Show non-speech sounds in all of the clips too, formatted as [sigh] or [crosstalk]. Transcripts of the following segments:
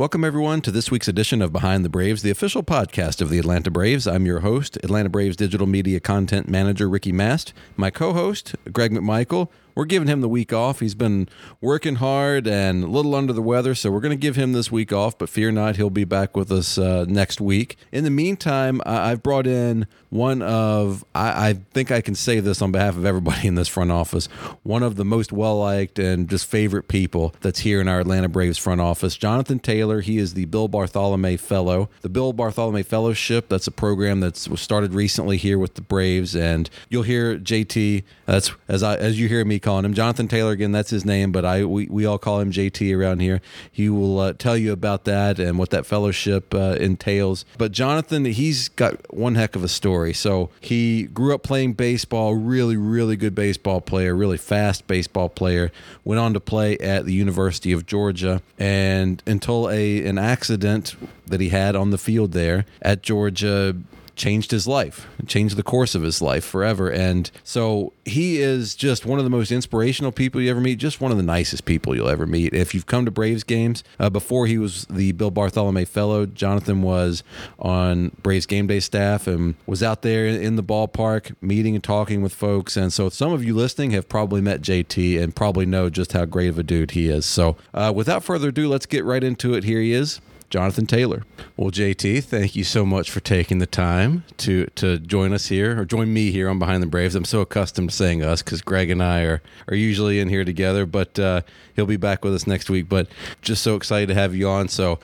Welcome, everyone, to this week's edition of Behind the Braves, the official podcast of the Atlanta Braves. I'm your host, Atlanta Braves digital media content manager Ricky Mast. My co host, Greg McMichael. We're giving him the week off. He's been working hard and a little under the weather, so we're going to give him this week off, but fear not, he'll be back with us uh, next week. In the meantime, I- I've brought in one of, I-, I think I can say this on behalf of everybody in this front office, one of the most well liked and just favorite people that's here in our Atlanta Braves front office, Jonathan Taylor. He is the Bill Bartholomay Fellow. The Bill Bartholomay Fellowship, that's a program that's started recently here with the Braves, and you'll hear JT, that's as I as you hear me calling him Jonathan Taylor again. That's his name, but I we, we all call him JT around here. He will uh, tell you about that and what that fellowship uh, entails. But Jonathan, he's got one heck of a story. So he grew up playing baseball, really really good baseball player, really fast baseball player. Went on to play at the University of Georgia, and until a an accident that he had on the field there at Georgia changed his life, changed the course of his life forever. And so he is just one of the most inspirational people you ever meet, just one of the nicest people you'll ever meet. If you've come to Braves games, uh, before he was the Bill Bartholomay Fellow, Jonathan was on Braves game day staff and was out there in the ballpark meeting and talking with folks. And so some of you listening have probably met JT and probably know just how great of a dude he is. So uh, without further ado, let's get right into it. Here he is. Jonathan Taylor. Well, JT, thank you so much for taking the time to to join us here or join me here on Behind the Braves. I'm so accustomed to saying us because Greg and I are are usually in here together, but uh, he'll be back with us next week. But just so excited to have you on. So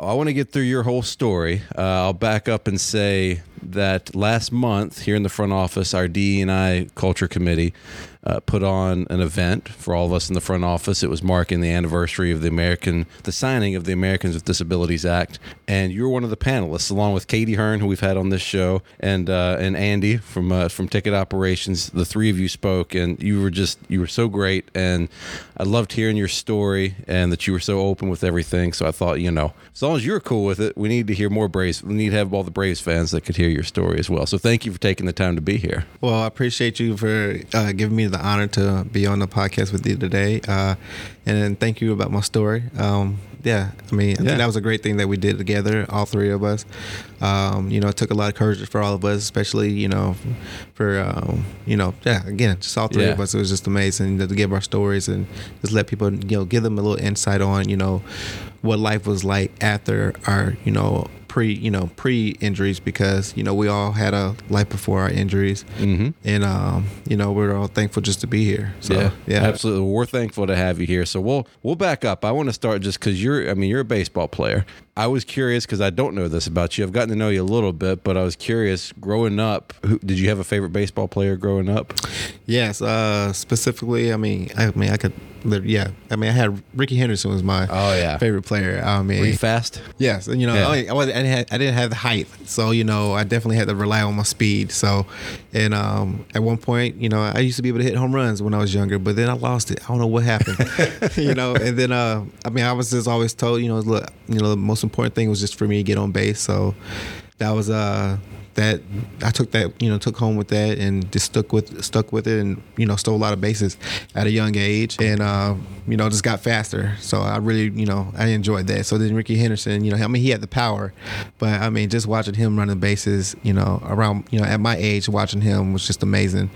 I, I want to get through your whole story. Uh, I'll back up and say that last month here in the front office, our D and I culture committee uh, put on an event for all of us in the front office. It was marking the anniversary of the American, the signing of the Americans with Disabilities Act, and you were one of the panelists, along with Katie Hearn, who we've had on this show, and uh, and Andy from uh, from Ticket Operations. The three of you spoke, and you were just you were so great, and I loved hearing your story and that you were so open with everything. So I thought, you know, as long as you're cool with it, we need to hear more Braves. We need to have all the Braves fans that could hear your story as well. So thank you for taking the time to be here. Well, I appreciate you for uh, giving me the honor to be on the podcast with you today, uh, and thank you about my story. Um, yeah, I mean, I Yeah. that was a great thing that we did together, all three of us. Um, you know, it took a lot of courage for all of us, especially you know, for um, you know, yeah, again, just all three Yeah. of us. It was just amazing to give our stories and just let people, you know, give them a little insight on, you know, what life was like after our, you know, pre, you know, pre injuries because you know we all had a life before our injuries, Mhm. and um, you know we're all thankful just to be here. So yeah, yeah, absolutely. We're thankful to have you here. So we'll we'll back up. I want to start just because you're. I mean, you're a baseball player. I was curious because I don't know this about you. I've gotten to know you a little bit, but I was curious. Growing up, who, did you have a favorite baseball player growing up? Yes, uh, specifically, I mean, I mean, I could, yeah, I mean, I had Rickey Henderson was my Oh, yeah. favorite player. I mean, Were you fast? Yes, and you know, Yeah. I, I, was, I, didn't have, I didn't have the height, so you know, I definitely had to rely on my speed. So, and um, at one point, you know, I used to be able to hit home runs when I was younger, but then I lost it. I don't know what happened, [laughs] you know. And then, uh, I mean, I was just always told, you know, look, you know, the most important thing was just for me to get on base. So, that was uh that I took that you know took home with that and just stuck with stuck with it and you know stole a lot of bases at a young age. And uh, you know just got faster. So I really you know I enjoyed that. So then Rickey Henderson you know I mean he had the power but I mean just watching him running bases you know around you know at my age watching him was just amazing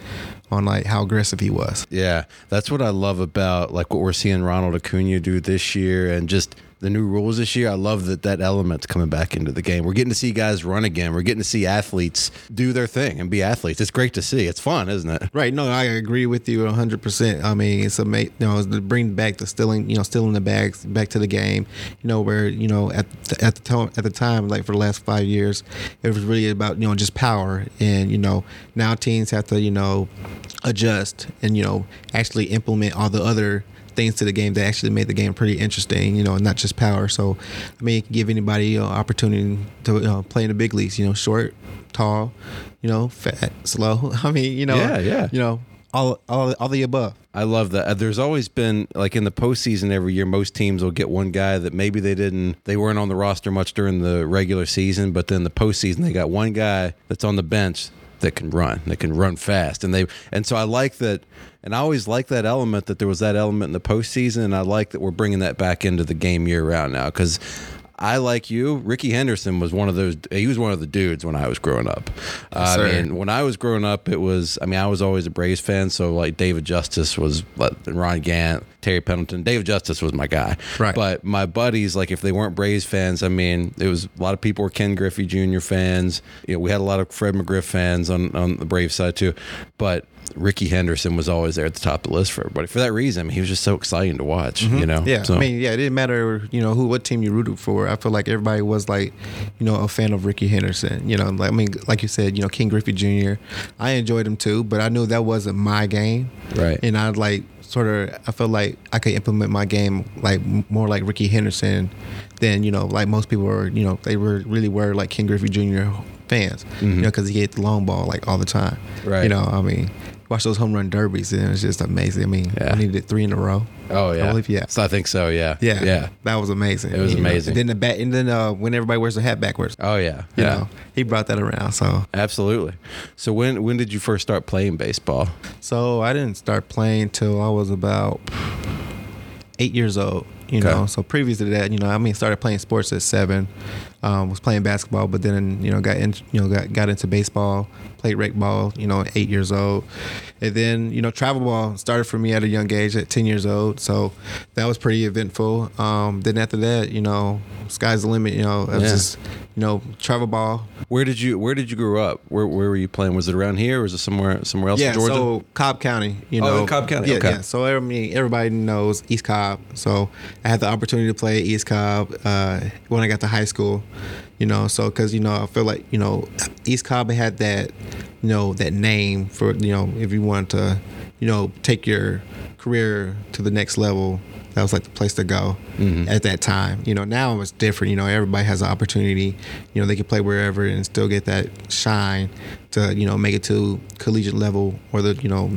on like how aggressive he was. Yeah, that's what I love about like what we're seeing Ronald Acuna do this year, and just the new rules this year. I love that that element's coming back into the game. We're getting to see guys run again. We're getting to see athletes do their thing and be athletes. It's great to see. It's fun, isn't it? Right. No, I agree with you 100%. I mean, it's amazing, you know, to bring back the stealing, you know, stealing the bags back to the game, you know, where, you know, at the, at the time, at the time, like for the last five years, it was really about, you know, just power. And, you know, now teams have to, you know, adjust and, you know, actually implement all the other things to the game that actually made the game pretty interesting, you know, not just power. So, I mean, it can give anybody you know, opportunity to you know, play in the big leagues, you know, short, tall, you know, fat, slow. [laughs] I mean, you know, Yeah, yeah. you know, all all all the above. I love that. Uh, There's always been like in the postseason every year, most teams will get one guy that maybe they didn't, they weren't on the roster much during the regular season, but then the postseason they got one guy that's on the bench that can run, that can run fast, and they and so I like that, and I always like that element that there was that element in the postseason, and I like that we're bringing that back into the game year round now because. I like you. Rickey Henderson was one of those. He was one of the dudes when I was growing up. Uh. I mean, when I was growing up, it was. I mean, I was always a Braves fan. So like David Justice was, like, Ron Gant, Terry Pendleton. David Justice was my guy. Right. But my buddies, like if they weren't Braves fans, I mean, it was a lot of people were Ken Griffey Jr. fans. You know, we had a lot of Fred McGriff fans on on the Braves side too. But Rickey Henderson was always there at the top of the list for everybody. For that reason, I mean, he was just so exciting to watch. You know. Mm-hmm. Yeah, So- I mean, yeah, it didn't matter, you know, who what team you rooted for. I feel like everybody was like, you know, a fan of Rickey Henderson. You know, like I mean, like you said, you know, Ken Griffey Jr. I enjoyed him too, but I knew that wasn't my game. Right. And I'd like sort of, I felt like I could implement my game like more like Rickey Henderson than you know, like most people were. You know, they were really were like Ken Griffey Jr. fans. You know, because he hit the long ball like all the time. Mm-hmm. Right. You know, I mean. Watch those home run derbies, and it was just amazing. I mean, Yeah. I needed three in a row. Oh yeah. I believe, yeah. So I think so. Yeah. Yeah, Yeah. that was amazing. It was You amazing. And then the bat, and then uh, when everybody wears their hat backwards, Oh yeah. you yeah. know, he brought that around. So, Absolutely. So when when did you first start playing baseball? so I didn't start playing till I was about eight years old. You Okay. know, so previous to that, you know, I mean, started playing sports at seven. Um, was playing basketball, but then you know got in, you know got got into baseball, played rec ball. You know, eight years old, and then you know travel ball started for me at a young age at ten years old. So that was pretty eventful. Um, then after that, you know, sky's the limit. You know, I was Yeah. just you know travel ball. Where did you Where did you grow up? Where Where were you playing? Was it around here, or was it somewhere somewhere else Yeah, in Georgia? so Cobb County, you Oh, know, in Cobb County, Yeah, okay. yeah. So I mean, everybody knows East Cobb. So I had the opportunity to play East Cobb uh, when I got to high school. You know, so because you know, I feel like you know, East Cobb had that, you know, that name for you know, if you wanted to, you know, take your career to the next level. That was like the place to go Mm-hmm. at that time. You know, now it's different. You know, everybody has an opportunity. You know, they can play wherever and still get that shine to you know make it to collegiate level or the you know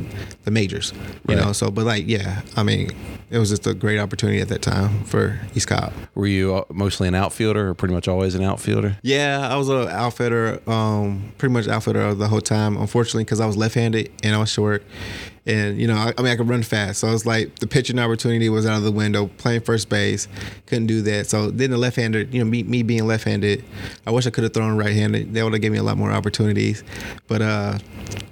the majors. You Right. know, so but like yeah, I mean, it was just a great opportunity at that time for East Cobb. Were you uh, mostly an outfielder, or pretty much always an outfielder? Yeah, I was a outfielder, um, pretty much outfitter the whole time. Unfortunately, because I was left-handed and I was short, and you know, I, I mean, I could run fast, so it's like the pitching opportunity was out of the window. Playing first base, couldn't do that. So then the left-handed, you know, me, me being left-handed, I wish I could have thrown right-handed. That would have given me a lot more opportunities. But uh,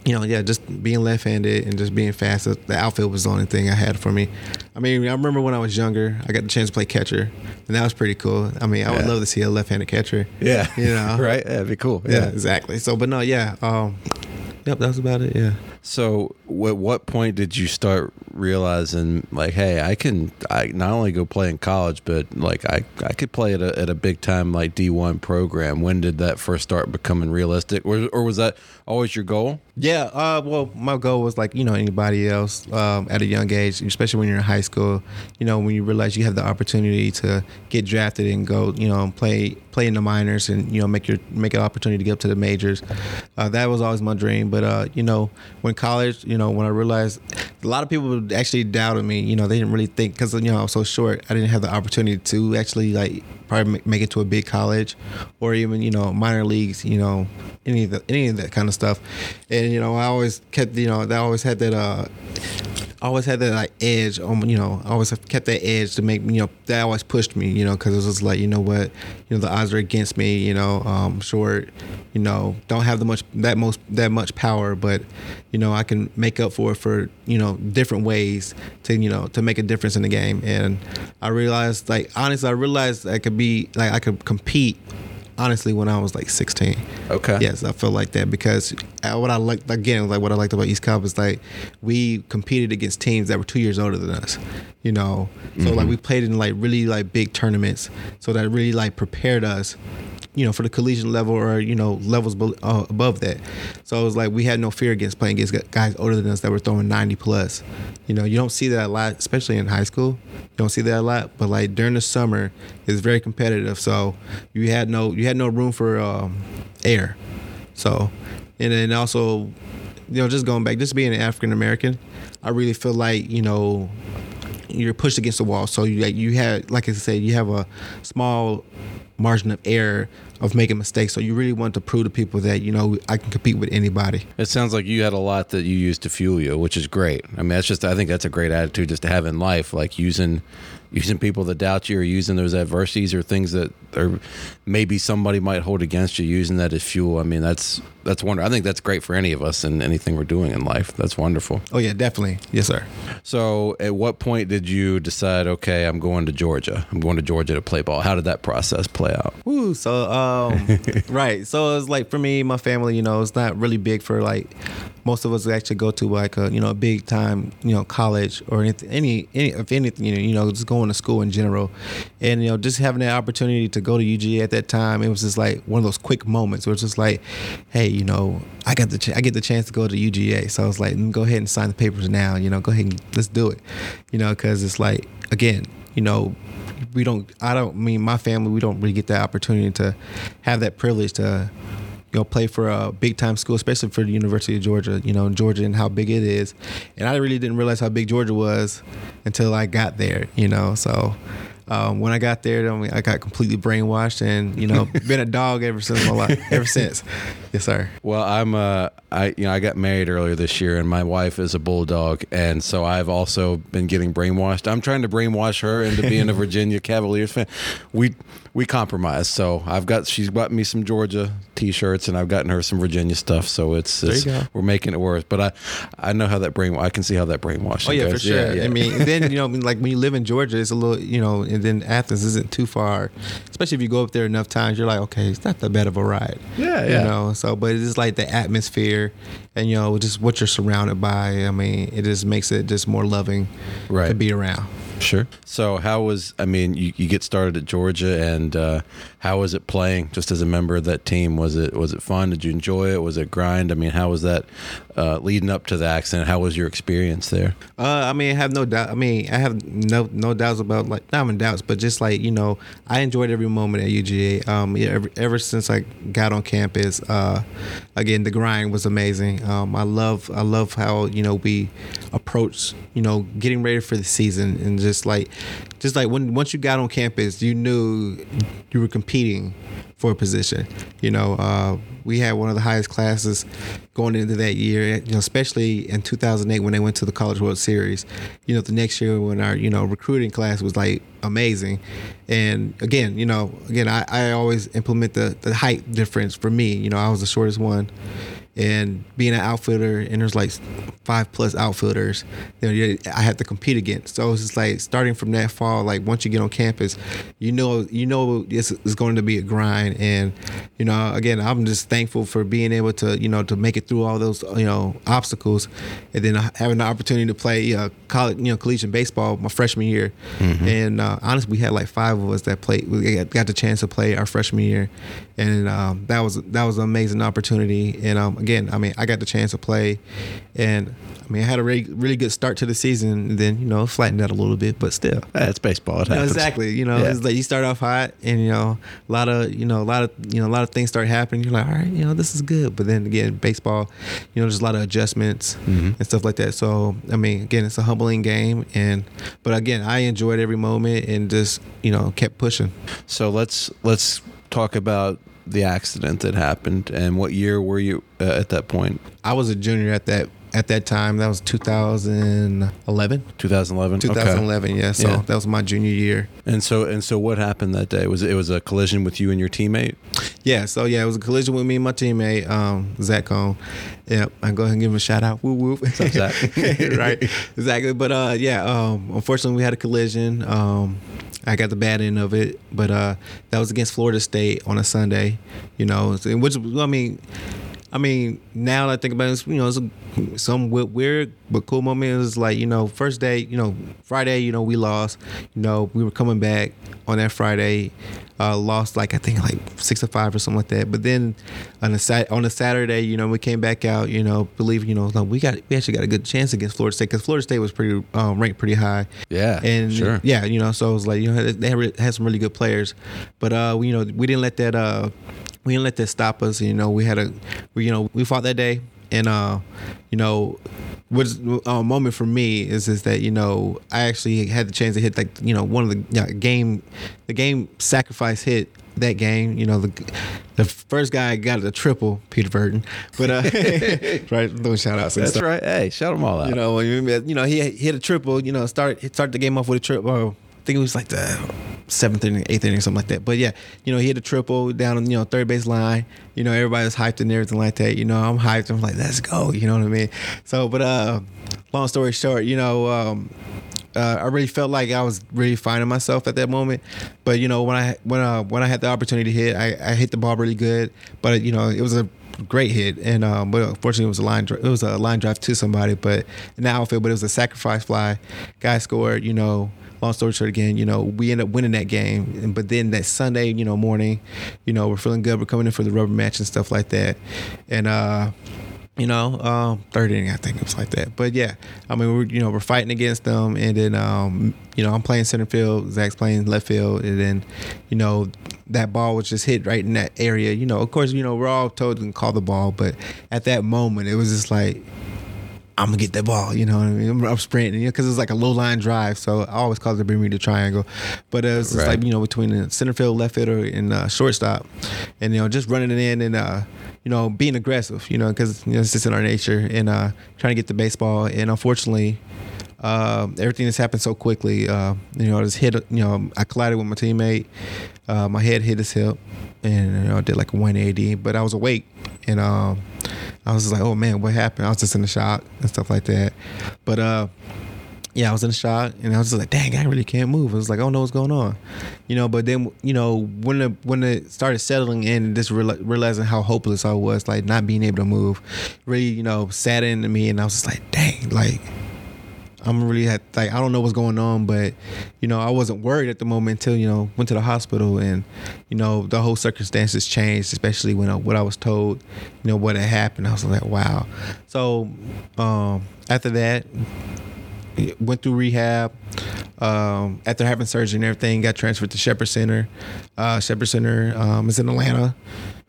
you know, yeah, just being left-handed and just being fast. The outfield was the only thing I had for me. I mean, I remember when I was younger, I got the chance to play catcher, and that was pretty cool. I mean, I would love to see a left-handed catcher. Yeah. You know? [laughs] right? Yeah, it'd be cool. Yeah, exactly. So, but no, yeah. Um, yep, that was about it. Yeah. So, at what point did you start realizing, like, hey, I can, I not only go play in college, but like, I, I could play at a, at a big time like D one program. When did that first start becoming realistic, or, or was that always your goal? Yeah. Uh, well, my goal was like you know anybody else um, at a young age, especially when you're in high school. You know, when you realize you have the opportunity to get drafted and go, you know, play play in the minors and you know make your make an opportunity to get up to the majors. Uh, that was always my dream. But uh, you know, when college, you know, when I realized a lot of people actually doubted me. You know, they didn't really think because you know I was so short, I didn't have the opportunity to actually like probably make it to a big college or even you know minor leagues. You know, any of the, any of that kind of stuff. And you know, I always kept you know, I always had that uh Always had that like edge on you know, always have kept that edge to make you know that always pushed me, you know, because it was like you know what, you know the odds are against me, you know, um, short, you know, don't have the much that most that much power, but you know I can make up for it for you know different ways to you know to make a difference in the game, and I realized like honestly I realized I could be like I could compete honestly when I was like 16. Okay. Yes, I feel like that because what I liked again, like what I liked about East Cobb is like we competed against teams that were two years older than us. You know, so like mm-hmm. we played in like really like big tournaments, so that really like prepared us. You know, for the collegiate level or you know levels uh, above that. So it was like we had no fear against playing against guys older than us that were throwing 90 plus. You know, you don't see that a lot, especially in high school. You don't see that a lot, but like during the summer, it's very competitive. So you had no you had no room for um, air. So, and then also, you know, just going back, just being an African American, I really feel like you know you're pushed against the wall. So you you had, like I said, you have a small margin of error of making mistakes. So you really want to prove to people that you know I can compete with anybody. It sounds like you had a lot that you used to fuel you, which is great. I mean, that's just I think that's a great attitude just to have in life, like using using people that doubt you or using those adversities or things that or maybe somebody might hold against you using that as fuel i mean that's that's wonderful i think that's great for any of us and anything we're doing in life. That's wonderful. Oh yeah definitely. Yes sir. So at what point did you decide okay i'm going to georgia? I'm going to georgia to play ball. How did that process play out? Ooh, so um [laughs] right. So it's like for me my family you know it's not really big for like most of us actually go to like a you know a big time you know college or anything any, any if anything you know you know just going to school in general. And you know just having that opportunity to go to UGA at that time it was just like one of those quick moments where it's just like hey you know I got the ch- I get the chance to go to UGA so I was like mm, go ahead and sign the papers now you know go ahead and let's do it you know because it's like again you know we don't I don't mean my family we don't really get that opportunity to have that privilege to you know, play for a big time school, especially for the University of Georgia, you know, Georgia and how big it is. And I really didn't realize how big Georgia was until I got there, you know. So um, when I got there, I, mean, I got completely brainwashed and, you know, [laughs] been a dog ever since my life, ever since. Yes, sir. Well, I'm uh I you know, I got married earlier this year and my wife is a bulldog and so I've also been getting brainwashed. I'm trying to brainwash her into being a [laughs] Virginia Cavaliers fan. We we compromise. So I've got she's got me some Georgia t-shirts and I've gotten her some Virginia stuff. So it's, it's we're making it worse. But I I know how that brain I can see how that brainwashing. Oh yeah, goes. for sure. Yeah, yeah. I mean, then you know, [laughs] like when you live in Georgia, it's a little, you know, and then Athens isn't too far. Especially if you go up there enough times, you're like, okay, it's not that bad of a ride. Yeah, yeah. You know, so but it's just like the atmosphere and you know just what you're surrounded by. I mean, it just makes it just more loving Right. to be around. Sure. So, how was, I mean, you, you get started at Georgia, and uh, how was it playing just as a member of that team? Was it was it fun? Did you enjoy it? Was it grind? I mean, how was that uh, leading up to the accident? How was your experience there? Uh, I mean, I have no doubt. I mean, I have no no doubts about like not even doubts, but just like you know, I enjoyed every moment at UGA. Um, yeah, ever, ever since I got on campus, uh, again, the grind was amazing. Um, I love I love how you know we approach you know getting ready for the season and just like just like when once you got on campus, you knew you were competing for a position. You know, uh, we had one of the highest classes going into that year. You know, especially in 2008 when they went to the College World Series. You know, the next year when our you know recruiting class was like amazing, and again, you know, again I, I always implement the the height difference for me. You know, I was the shortest one. And being an outfielder, and there's like five plus outfielders, you know, I had to compete against. So it's just like starting from that fall, like once you get on campus, you know, you know, it's, it's going to be a grind. And you know, again, I'm just thankful for being able to, you know, to make it through all those, you know, obstacles, and then having the opportunity to play uh, college, you know, collegiate baseball my freshman year. And uh, honestly, we had like five of us that played. We got- got the chance to play our freshman year, and um, that was that was an amazing opportunity. And um, again, I mean, I got the chance to play, and I mean, I had a really really good start to the season. And then you know, flattened out a little bit, but still. that's it's baseball. It You know, happens. exactly. You know, Yeah. it's like you start off hot, and you know, a lot of you know, a lot of you know, a lot of things start happening. You're like, all right, you know, this is good. But then again, baseball, you know, there's a lot of adjustments Mm-hmm. and stuff like that. So I mean, again, it's a humbling game, and but again, I enjoyed every moment and just you know kept pushing. So let's let's talk about the accident that happened and what year were you uh, at that point? I was a junior at that at that time. That was 2011. 2011. Okay. 2011, yeah. So Yeah. that was my junior year. And so and so what happened that day? Was it, it was a collision with you and your teammate? Yeah, so yeah, it was a collision with me and my teammate, um, Zach Cone. Yep, I go ahead and give him a shout out. Woo up, Zach? [laughs] right, exactly. But uh, yeah, um, unfortunately, we had a collision. Um, I got the bad end of it, but uh, that was against Florida State on a Sunday. You know, which I mean. I mean, now that I think about it, it's, you know, it's a, some we- weird but cool moment. It was like, you know, first day, you know, Friday, you know, we lost. You know, we were coming back on that Friday, uh, lost like I think like six to five or something like that. But then on a sat on a Saturday, you know, we came back out. You know, believe you know, like, we got we actually got a good chance against Florida State because Florida State was pretty um, ranked pretty high. Yeah, and sure. yeah, you know, so it was like you know they had, had some really good players, but uh, we, you know, we didn't let that uh, we didn't let that stop us. You know, we had a, we, you know, we fought that day, and uh, you know, what's a moment for me is is that you know I actually had the chance to hit like you know one of the yeah, game, the game sacrifice hit that game. You know, the the first guy got a triple, Peter Burton, but uh, [laughs] [laughs] right, those shout outs. That's stuff. right. Hey, shout them all out. You know, when you you know, he hit a triple. You know, start start the game off with a triple. I think it was like the seventh inning, eighth inning, something like that. But yeah, you know, he hit a triple down on you know third base line. You know, everybody was hyped and everything like that. You know, I'm hyped. I'm like, let's go. You know what I mean? So, but uh, long story short, you know, um, uh, I really felt like I was really finding myself at that moment. But you know, when I when uh, when I had the opportunity to hit, I, I hit the ball really good. But you know, it was a great hit, and um, but unfortunately, it was a line it was a line drive to somebody, but in the outfield. But it was a sacrifice fly. Guy scored. You know, long story short, again, you know, we end up winning that game. But then that Sunday, you know, morning, you know, we're feeling good. We're coming in for the rubber match and stuff like that, and. uh you know, um, third inning, I think it was like that. But yeah, I mean, we're you know we're fighting against them, and then um, you know I'm playing center field, Zach's playing left field, and then you know that ball was just hit right in that area. You know, of course, you know we're all told to call the ball, but at that moment, it was just like. I'm gonna get that ball, you know what I mean? I'm, I'm sprinting, you know, because it's like a low line drive, so I always call it the Bermuda Triangle. But it was just Right. like you know between the center field, left fielder, and uh, shortstop, and you know just running it in and uh, you know being aggressive, you know, because you know it's just in our nature, and uh, trying to get the baseball. And unfortunately, uh, everything has happened so quickly. Uh, you know, I just hit. You know, I collided with my teammate. Uh, my head hit his hip, and you know, I did like a 180. But I was awake, and um, I was just like, "Oh man, what happened?" I was just in the shock and stuff like that. But uh, yeah, I was in the shock, and I was just like, "Dang, I really can't move." I was like, "I don't know what's going on," you know. But then, you know, when the when it started settling in, and just reali- realizing how hopeless I was, like not being able to move, really, you know, into me, and I was just like, "Dang, like." I'm really had like I don't know what's going on, but you know I wasn't worried at the moment until you know went to the hospital and you know the whole circumstances changed, especially when I, what I was told, you know what had happened. I was like, wow. So um, after that, went through rehab. Um, after having surgery and everything, got transferred to Shepherd Center. Uh, Shepherd Center um, is in Atlanta.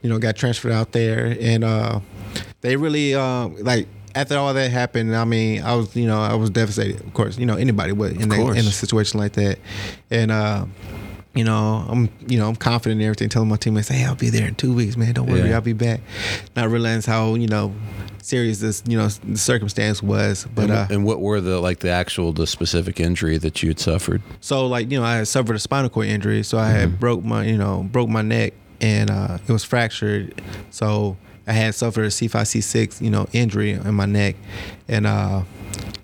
You know, got transferred out there, and uh, they really um, like after all that happened. I mean, I was you know I was devastated. Of course, you know anybody would in, that, in a situation like that, and. Uh, you know, I'm you know I'm confident in everything. Telling my teammates, "Hey, I'll be there in two weeks, man. Don't worry, Yeah. I'll be back." Not realizing how you know serious this you know the circumstance was, but and, uh, and what were the like the actual the specific injury that you had suffered? So like you know, I had suffered a spinal cord injury, so I had broke my you know broke my neck and uh, it was fractured. So I had suffered a C five C six you know injury in my neck, and uh,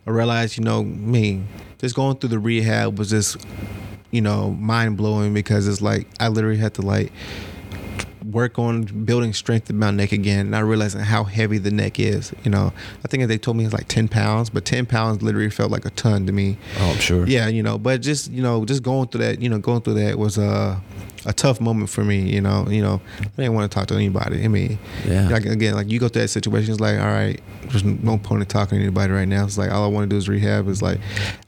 I realized you know me just going through the rehab was just you know mind blowing because it's like I literally had to like work on building strength in my neck again, not realizing how heavy the neck is. You know, I think they told me it's like ten pounds, but ten pounds literally felt like a ton to me. Oh, I'm sure. Yeah, you know, but just you know, just going through that, you know, going through that was a a tough moment for me. You know, you know, I didn't want to talk to anybody. I mean, Yeah. like again, like you go through that situation, it's like, all right, there's no point in talking to anybody right now. It's like all I want to do is rehab. It's like,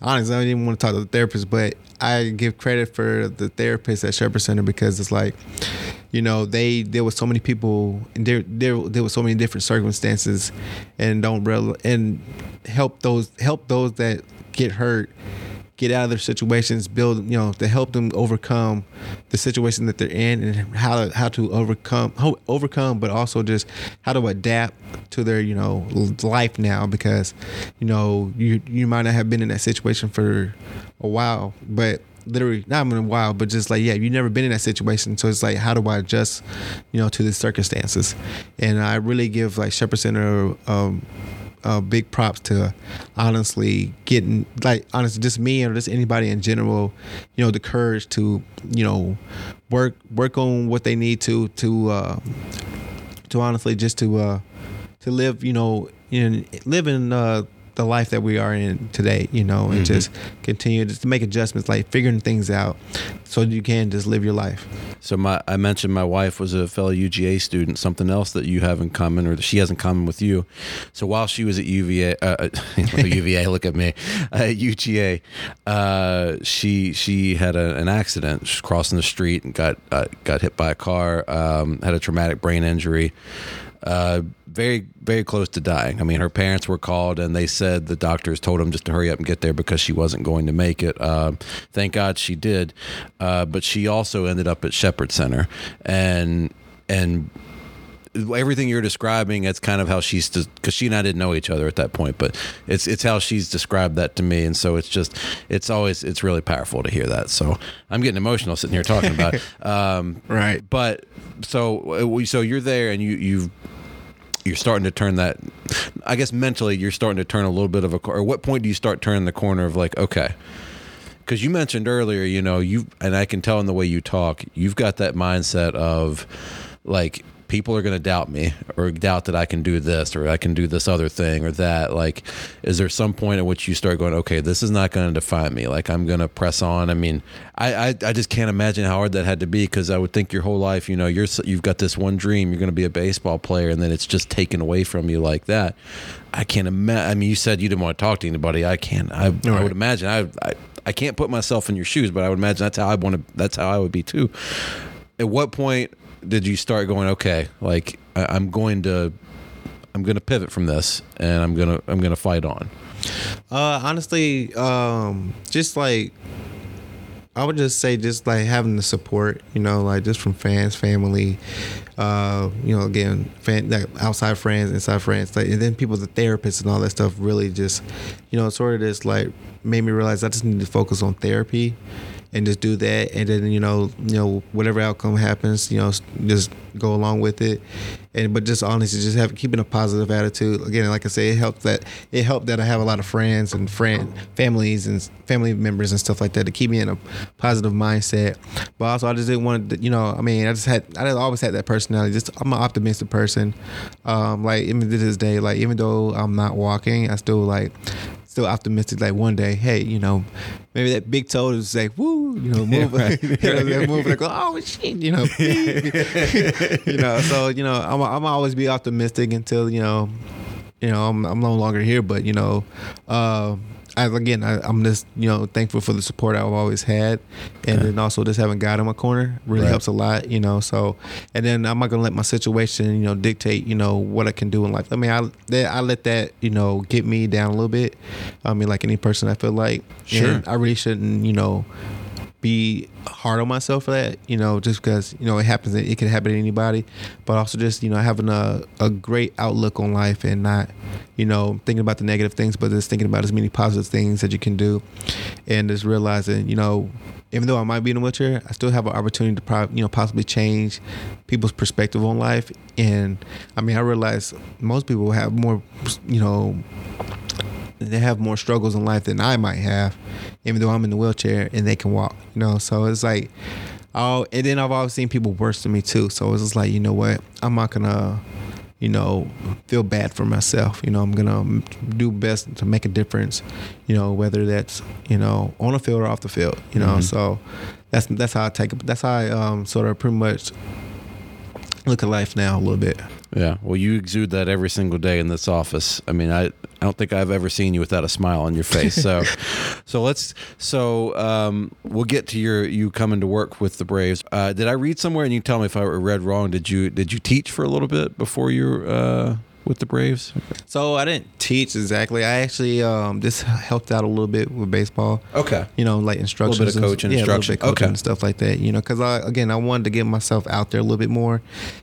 honestly, I don't even want to talk to the therapist, but I give credit for the therapist at Shepherd Center because it's like, you know, they there was so many people, and there there there was so many different circumstances, and don't rel- and help those help those that get hurt get out of their situations, build, you know, to help them overcome the situation that they're in and how to, how to overcome, how overcome, but also just how to adapt to their, you know, life now because, you know, you, you might not have been in that situation for a while, but literally not even a while, but just like, yeah, you've never been in that situation. So it's like, how do I adjust, you know, to the circumstances? And I really give like Shepherd Center, um, uh, big props to honestly getting like honestly just me or just anybody in general you know the courage to you know work work on what they need to to uh to honestly just to uh to live you know in live in uh the life that we are in today you know and just continue just to make adjustments like figuring things out so you can just live your life So my I mentioned my wife was a fellow UGA student. Something else that you have in common, or that she has in common with you. So while she was at UVA, uh, uh, [laughs] UVA, [laughs] look at me, uh, UGA, uh, she she had a, an accident. She was crossing the street and got uh, got hit by a car. Um, had a traumatic brain injury. Uh, very very close to dying. I mean, her parents were called and they said the doctors told them just to hurry up and get there because she wasn't going to make it. Uh, thank God she did, uh, but she also ended up at Shepherd Center, and and everything you're describing, it's kind of how she's because she and I didn't know each other at that point, but it's it's how she's described that to me, and so it's just it's always it's really powerful to hear that. So I'm getting emotional sitting here talking about it. [laughs] Um, Right. but so uh, so you're there and you you you're starting to turn that. I guess mentally you're starting to turn a little bit of a. Or what point do you start turning the corner of like okay? because you mentioned earlier, you know, you and I can tell in the way you talk, you've got that mindset of like people are going to doubt me or doubt that I can do this or I can do this other thing or that. Like, is there some point at which you start going, okay, this is not going to define me? Like, I'm going to press on. I mean, I, I I just can't imagine how hard that had to be because I would think your whole life, you know, you're, you've got this one dream, you're going to be a baseball player, and then it's just taken away from you like that. I can't imagine. I mean, you said you didn't want to talk to anybody. I can't. I, I would imagine. I, I I can't put myself in your shoes, but I would imagine that's how I want to. That's how I would be too. At what point did you start going? Okay, like I, I'm going to, I'm going to pivot from this, and I'm gonna I'm gonna fight on. Uh, honestly, um, just like I would just say, just like having the support, you know, like just from fans, family, uh, you know, again, fan, like outside friends, inside friends, like, and then people, the therapists and all that stuff, really just, you know, sort of just like made me realize I just need to focus on therapy and just do that. And then you know you know whatever outcome happens you know just go along with it. And but just honestly just have keeping a positive attitude. Again like i say it helped that it helped that i have a lot of friends and friend families and family members and stuff like that to keep me in a positive mindset. But also i just didn't want to you know i mean i just had i always had that personality. Just i'm an optimistic person. Um like even to this day like even though i'm not walking i still like still optimistic like one day hey you know maybe that big toe is like woo you know move [laughs] you know, they're moving like oh shit you know [laughs] [laughs] you know so you know I'm, I'm always be optimistic until you know you know I'm, I'm no longer here but you know uh I, again, I, I'm just you know thankful for the support I've always had, and then also just having God in my corner really Right. helps a lot, you know. So, and then I'm not gonna let my situation, you know, dictate, you know, what I can do in life. I mean, I that, I let that, you know, get me down a little bit. I mean, like any person, I feel like, Sure. I really shouldn't, you know, be hard on myself for that, you know, just because, you know, it happens, it can happen to anybody, but also just, you know, having a, a great outlook on life and not, you know, thinking about the negative things, but just thinking about as many positive things that you can do and just realizing, you know, even though I might be in a wheelchair, I still have an opportunity to, prob- you know, possibly change people's perspective on life. And I mean, I realize most people have more, you know, they have more struggles in life than I might have, even though I'm in the wheelchair and they can walk. You know, so it's like, oh, and then I've always seen people worse than me too. So it's just like, you know what, I'm not gonna, you know, feel bad for myself. You know, I'm gonna do best to make a difference. You know, whether that's you know on the field or off the field. You know, Mhm. so that's that's how I take it. That's how I um, sort of pretty much look at life now a little bit. Yeah. Well, you exude that every single day in this office. I mean, I, I don't think I've ever seen you without a smile on your face. So, [laughs] so let's, so um, we'll get to your, you coming to work with the Braves. Uh, did I read somewhere and you tell me if I read wrong? Did you, did you teach for a little bit before you uh, with the Braves? So I didn't teach exactly. I actually um, just [laughs] helped out a little bit with baseball. Okay. You know, like instructions, a little bit of and- coaching, yeah, a little instruction. bit coaching Okay. and stuff like that. You know, because I again I wanted to get myself out there a little bit more,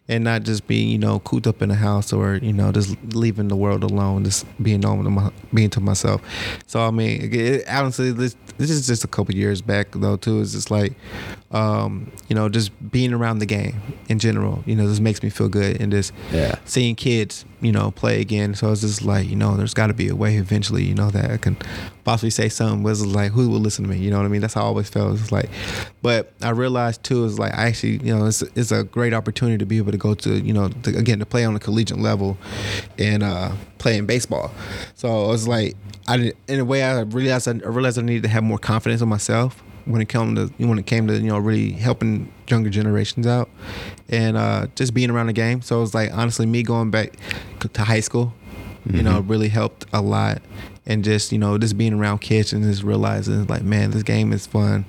and not just be you know cooped up in a house or you know just leaving the world alone, just being on to my, being to myself. So I mean, it, it- honestly, this this is just a couple years back though too. It's just like, um, you know, just being around the game in general. You know, this makes me feel good, and just Yeah. seeing kids, you know, play again. So it's just like, you know, there's got to be a way eventually, you know, that I can possibly say something. But it's like, who will listen to me? You know what I mean? That's how I always felt. It's like, but I realized too is like, I actually, you know, it's, it's a great opportunity to be able to go to, you know, to, again to play on a collegiate level, and uh, play in baseball. So it was like, I did, in a way, I realized I, I realized I needed to have more confidence in myself when it came to when it came to you know really helping younger generations out and uh, just being around the game. So it was like honestly me going back to high school, you know, really helped a lot. And just you know, just being around kids and just realizing like, man, this game is fun.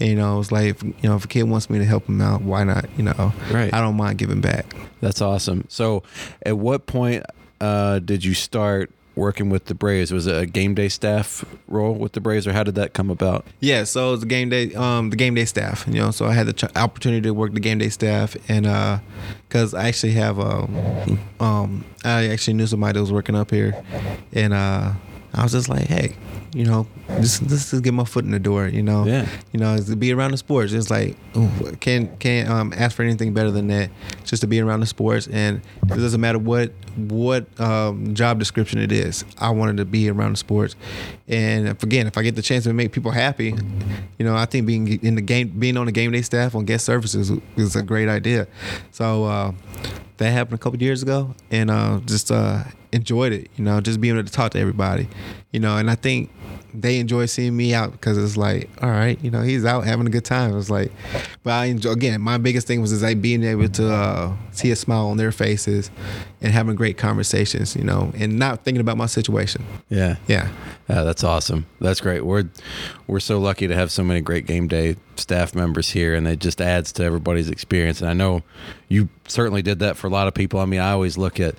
And, you know, it's like you know, if a kid wants me to help him out, why not? You know, Right. I don't mind giving back. That's awesome. So, at what point uh, did you start working with the Braves? Was it a game day staff role with the Braves, or how did that come about? Yeah, so it was the game day, um, the game day staff. You know, so I had the ch- opportunity to work the game day staff, and because I actually have, um, um, I actually knew somebody that was working up here, and uh, I was just like, hey, you know, just just get my foot in the door, you know. Yeah. You know, to be around the sports. It's like ooh, can't can't um, ask for anything better than that. Just to be around the sports, and it doesn't matter what what um, job description it is. I wanted to be around the sports, and if, again, if I get the chance to make people happy, you know, I think being in the game, being on the game day staff on guest services is a great idea. So uh, that happened a couple years ago, and uh, just uh, enjoyed it. You know, just being able to talk to everybody. You know, and I think they enjoy seeing me out because it's like, all right, you know, he's out having a good time. It's like, but I enjoy, again, my biggest thing was is like being able to uh, see a smile on their faces and having great conversations, you know, and not thinking about my situation. Yeah. Yeah. Yeah, that's awesome. That's great. We're we're so lucky to have so many great game day staff members here, and it just adds to everybody's experience. And I know you certainly did that for a lot of people. I mean, I always look at,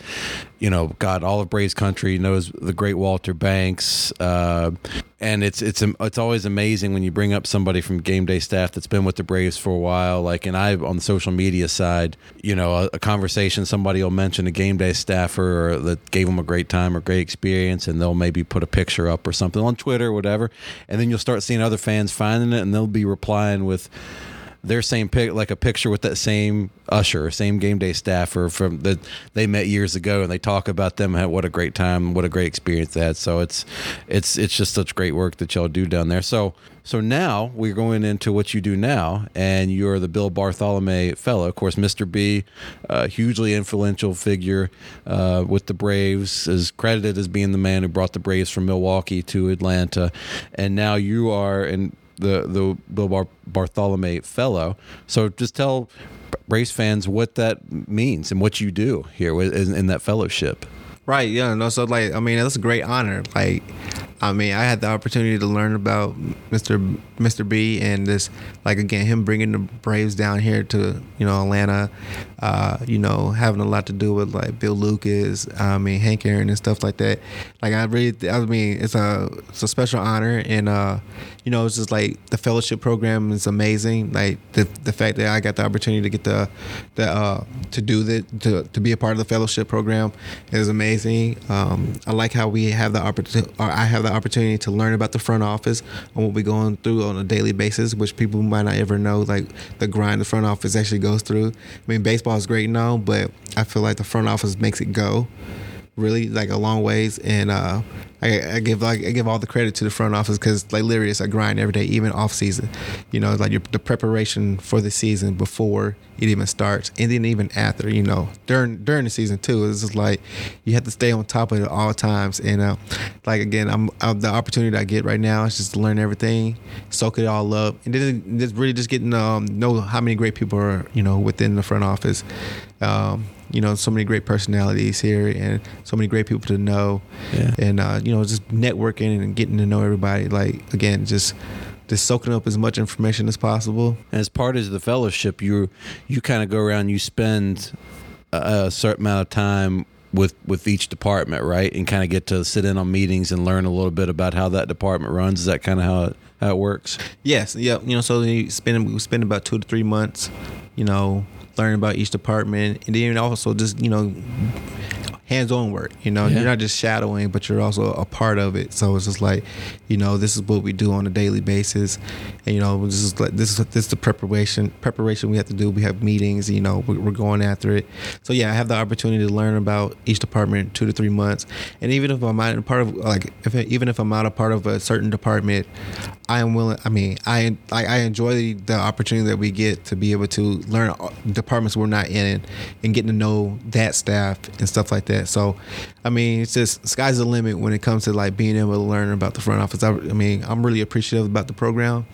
you know, God, all of Braves country knows the great Walter Banks, uh, and it's it's it's always amazing when you bring up somebody from game day staff that's been with the Braves for a while. Like, and I on the social media side, you know, a, a conversation somebody will mention a game day staffer that gave them a great time or great experience, and they'll maybe put a picture up or something on Twitter or whatever, and then you'll start seeing other fans finding it, and they'll be replying with their same pic, like a picture with that same usher, same game day staffer from that they met years ago, and they talk about them. What a great time, what a great experience they had. So it's it's it's just such great work that y'all do down there. So so now we're going into what you do now, and you're the Bill Bartholomay Fellow. Of course, Mr. B, a hugely influential figure uh, with the Braves, is credited as being the man who brought the Braves from Milwaukee to Atlanta, and now you are and the the Bill Bar- Bartholomay Fellow. So just tell Braves fans what that means and what you do here in, in that fellowship. Right. Yeah. No. So like, I mean, that's a great honor. Like, I mean, I had the opportunity to learn about Mr. Mr. B and this, like again, him bringing the Braves down here to you know Atlanta, uh, you know, having a lot to do with like Bill Lucas, I mean Hank Aaron and stuff like that. Like I really, I mean, it's a it's a special honor, and uh, you know, it's just like the fellowship program is amazing. Like the the fact that I got the opportunity to get the the uh, to do that to to be a part of the fellowship program is amazing. Um, I like how we have the opportunity, or I have the opportunity to learn about the front office and what we're going through on a daily basis, which people might not ever know, like the grind the front office actually goes through. I mean, baseball is great now, but I feel like the front office makes it go really like a long ways and uh I, I give like I give all the credit to the front office because like literally it's a grind every day, even off season. You know, like your, the preparation for the season before it even starts, and then even after. You know, during during the season too. It's just like you have to stay on top of it all times. And uh, like again, I'm, I'm the opportunity I get right now is just to learn everything, soak it all up, and then just really just getting um know how many great people are you know within the front office. Um, you know, so many great personalities here and so many great people to know. Yeah. And, uh, you know, just networking and getting to know everybody. Like, again, just just soaking up as much information as possible. As part of the fellowship, you you kind of go around, you spend a, a certain amount of time with with each department, right? And kind of get to sit in on meetings and learn a little bit about how that department runs. Is that kind of how it, how it works? Yes. Yep. You know, so you spend we spend about two to three months, you know, learning about each department, and then also just you know hands-on work. You know, Yeah. you're not just shadowing, but you're also a part of it. So it's just like, you know, this is what we do on a daily basis, and you know, this is like this is this is the preparation preparation we have to do. We have meetings. You know, we- we're going after it. So yeah, I have the opportunity to learn about each department two to three months, and even if I'm not a part of like if even if I'm not a part of a certain department, I am willing. I mean, I I, I enjoy the opportunity that we get to be able to learn departments we're not in and getting to know that staff and stuff like that. So, I mean, it's just sky's the limit when it comes to like being able to learn about the front office. I, I mean, I'm really appreciative about the program,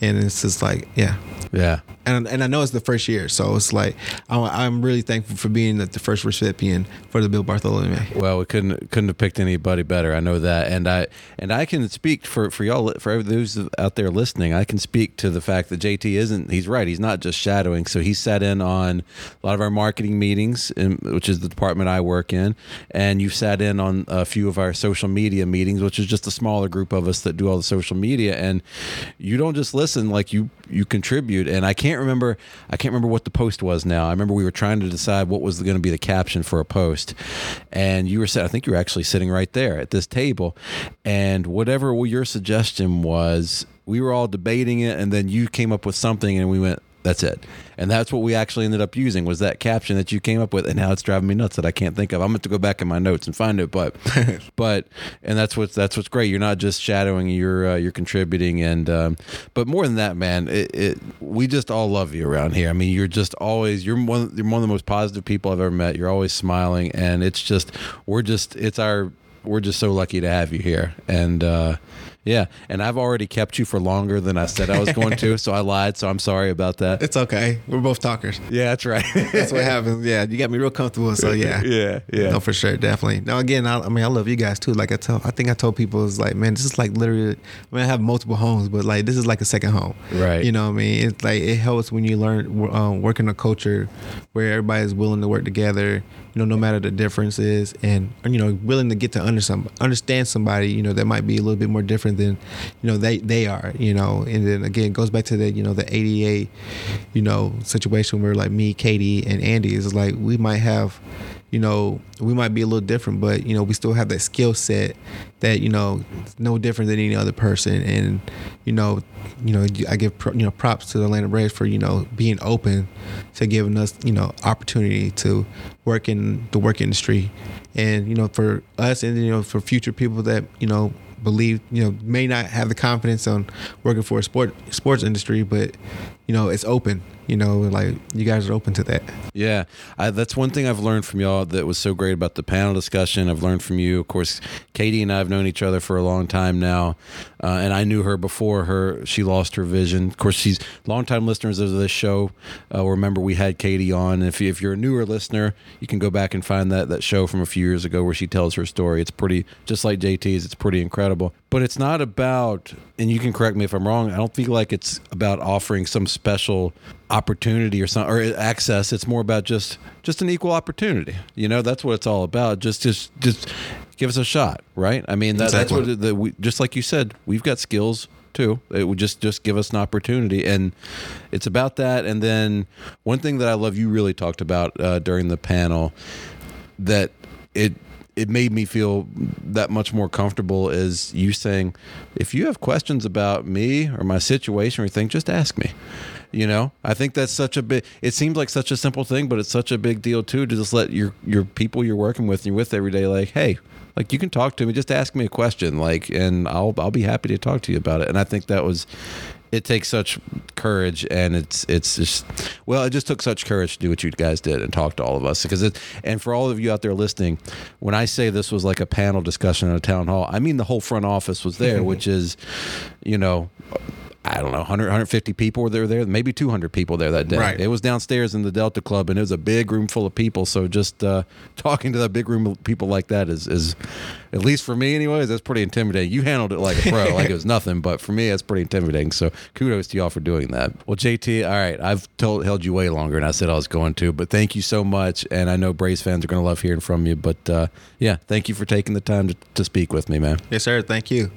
and it's just like, yeah. Yeah. And, and I know it's the first year, so it's like I'm, I'm really thankful for being the, the first recipient for the Bill Bartholomay. Well, we couldn't couldn't have picked anybody better. I know that, and I and I can speak for for y'all for those out there listening, I can speak to the fact that JT isn't. He's right. He's not just shadowing. So he sat in on a lot of our marketing meetings, in, which is the department I work in, and you sat in on a few of our social media meetings, which is just a smaller group of us that do all the social media. And you don't just listen; like you you contribute. And I can't remember. I can't remember what the post was now. I remember we were trying to decide what was going to be the caption for a post, and you were. Said I think you were actually sitting right there at this table, and whatever your suggestion was, we were all debating it, and then you came up with something, and we went, "That's it." And that's what we actually ended up using was that caption that you came up with, and now it's driving me nuts that I can't think of. I'm going to go back in my notes and find it, but, [laughs] but, and that's what's that's what's great. You're not just shadowing, you're uh, you're contributing, and um, but more than that, man, it, it we just all love you around here. I mean, you're just always you're one you're one of the most positive people I've ever met. You're always smiling, and it's just we're just it's our we're just so lucky to have you here. And uh, yeah, and I've already kept you for longer than I said I was going to, [laughs] so I lied. So I'm sorry about that. It's okay. We're both talkers. Yeah, that's right. that's what happens. Yeah, you got me real comfortable. So yeah, [laughs] yeah, yeah. No, for sure, definitely. Now again, I, I, mean, I love you guys too. Like I tell, I think I told people it's like, man, this is like literally. I mean, I have multiple homes, but like this is like a second home. Right. You know, what I mean, it's like it helps when you learn um, work in a culture where everybody's willing to work together you know, no matter the differences, and you know, willing to get to under some, understand somebody, you know, that might be a little bit more different than, you know, they they are, you know, and then again, goes back to the, you know, the ADA, you know, situation where like me, Katie, and Andy is like we might have you know, we might be a little different, but you know, we still have that skill set that you know, no different than any other person. And you know, you know, I give you know props to the Atlanta Braves for you know being open to giving us you know opportunity to work in the work industry, and you know, for us and you know for future people that you know believe you know may not have the confidence on working for a sport sports industry but you know it's open you know like you guys are open to that. Yeah I, that's one thing i've learned from y'all that was so great about the panel discussion. I've learned from you. Of course katie and i have known each other for a long time now uh, and i knew her before her she lost her vision. Of course she's longtime listeners of this show. Uh, remember we had katie on. If, if you're a newer listener you can go back and find that that show from a few years ago where she tells her story. It's pretty just like jt's it's pretty incredible. But it's not about and you can correct me if i'm wrong i don't feel like it's about offering some special opportunity or some or access. It's more about just just an equal opportunity. You know that's what it's all about. Just just just give us a shot right? I mean that, exactly. that's what the, we, just like you said we've got skills too. It would just just give us an opportunity. And it's about that. And then one thing that i love you really talked about uh, during the panel that it it made me feel that much more comfortable is you saying, if you have questions about me or my situation or anything, just ask me. You know, I think that's such a big. It seems like such a simple thing, but it's such a big deal too to just let your your people you're working with and you're with every day, like, hey, like you can talk to me, just ask me a question, like, and I'll I'll be happy to talk to you about it. And I think that was it takes such courage and it's it's just well it just took such courage to do what you guys did and talk to all of us because it and for all of you out there listening when i say this was like a panel discussion at a town hall i mean the whole front office was there [laughs] which is you know I don't know, 100, 150 people were there, there, maybe 200 people there that day. Right. It was downstairs in the Delta Club, and it was a big room full of people. So just uh, [laughs] talking to that big room of people like that is, is, at least for me, anyways, that's pretty intimidating. You handled it like a pro, like it was [laughs] nothing, but for me, that's pretty intimidating. So kudos to y'all for doing that. Well, JT, all right, I've told held you way longer than I said I was going to, but thank you so much, and I know Braves fans are going to love hearing from you. But uh, yeah, thank you for taking the time to, to speak with me, man. Yes, sir. Thank you.